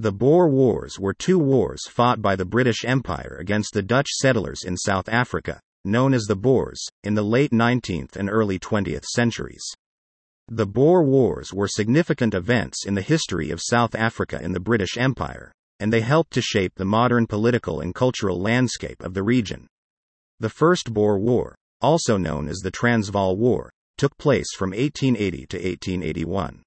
The Boer Wars were two wars fought by the British Empire against the Dutch settlers in South Africa, known as the Boers, in the late 19th and early 20th centuries. The Boer Wars were significant events in the history of South Africa in the British Empire, and they helped to shape the modern political and cultural landscape of the region. The First Boer War, also known as the Transvaal War, took place from 1880 to 1881.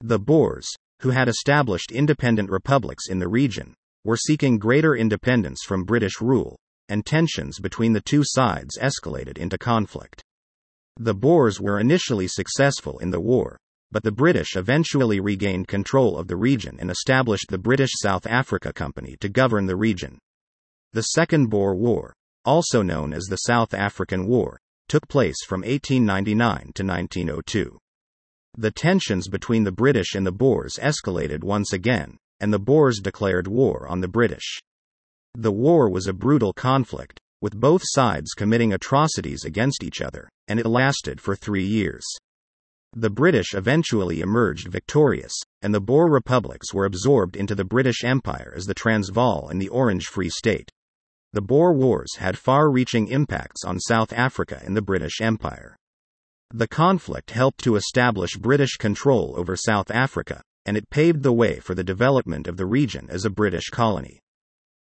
The Boers, who had established independent republics in the region, were seeking greater independence from British rule, and tensions between the two sides escalated into conflict. The Boers were initially successful in the war, but the British eventually regained control of the region and established the British South Africa Company to govern the region. The Second Boer War, also known as the South African War, took place from 1899 to 1902. The tensions between the British and the Boers escalated once again, and the Boers declared war on the British. The war was a brutal conflict, with both sides committing atrocities against each other, and it lasted for three years. The British eventually emerged victorious, and the Boer republics were absorbed into the British Empire as the Transvaal and the Orange Free State. The Boer Wars had far reaching impacts on South Africa and the British Empire. The conflict helped to establish British control over South Africa, and it paved the way for the development of the region as a British colony.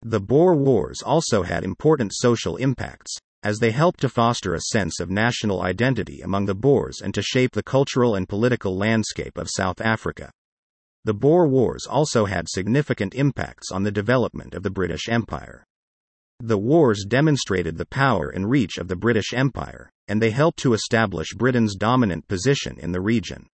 The Boer Wars also had important social impacts, as they helped to foster a sense of national identity among the Boers and to shape the cultural and political landscape of South Africa. The Boer Wars also had significant impacts on the development of the British Empire. The wars demonstrated the power and reach of the British Empire, and they helped to establish Britain's dominant position in the region.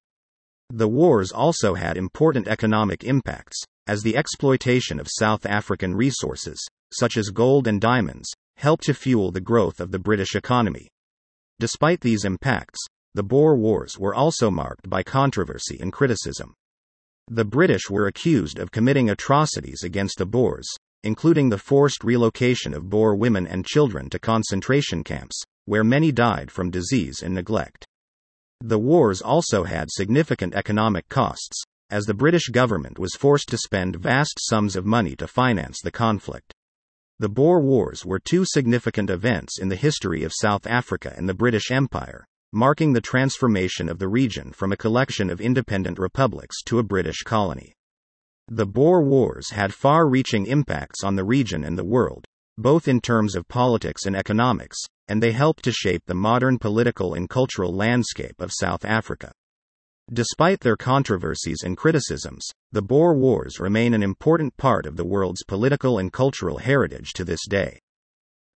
The wars also had important economic impacts, as the exploitation of South African resources, such as gold and diamonds, helped to fuel the growth of the British economy. Despite these impacts, the Boer Wars were also marked by controversy and criticism. The British were accused of committing atrocities against the Boers, including the forced relocation of Boer women and children to concentration camps, where many died from disease and neglect. The wars also had significant economic costs, as the British government was forced to spend vast sums of money to finance the conflict. The Boer Wars were two significant events in the history of South Africa and the British Empire, marking the transformation of the region from a collection of independent republics to a British colony. The Boer Wars had far reaching impacts on the region and the world, both in terms of politics and economics, and they helped to shape the modern political and cultural landscape of South Africa. Despite their controversies and criticisms, the Boer Wars remain an important part of the world's political and cultural heritage to this day.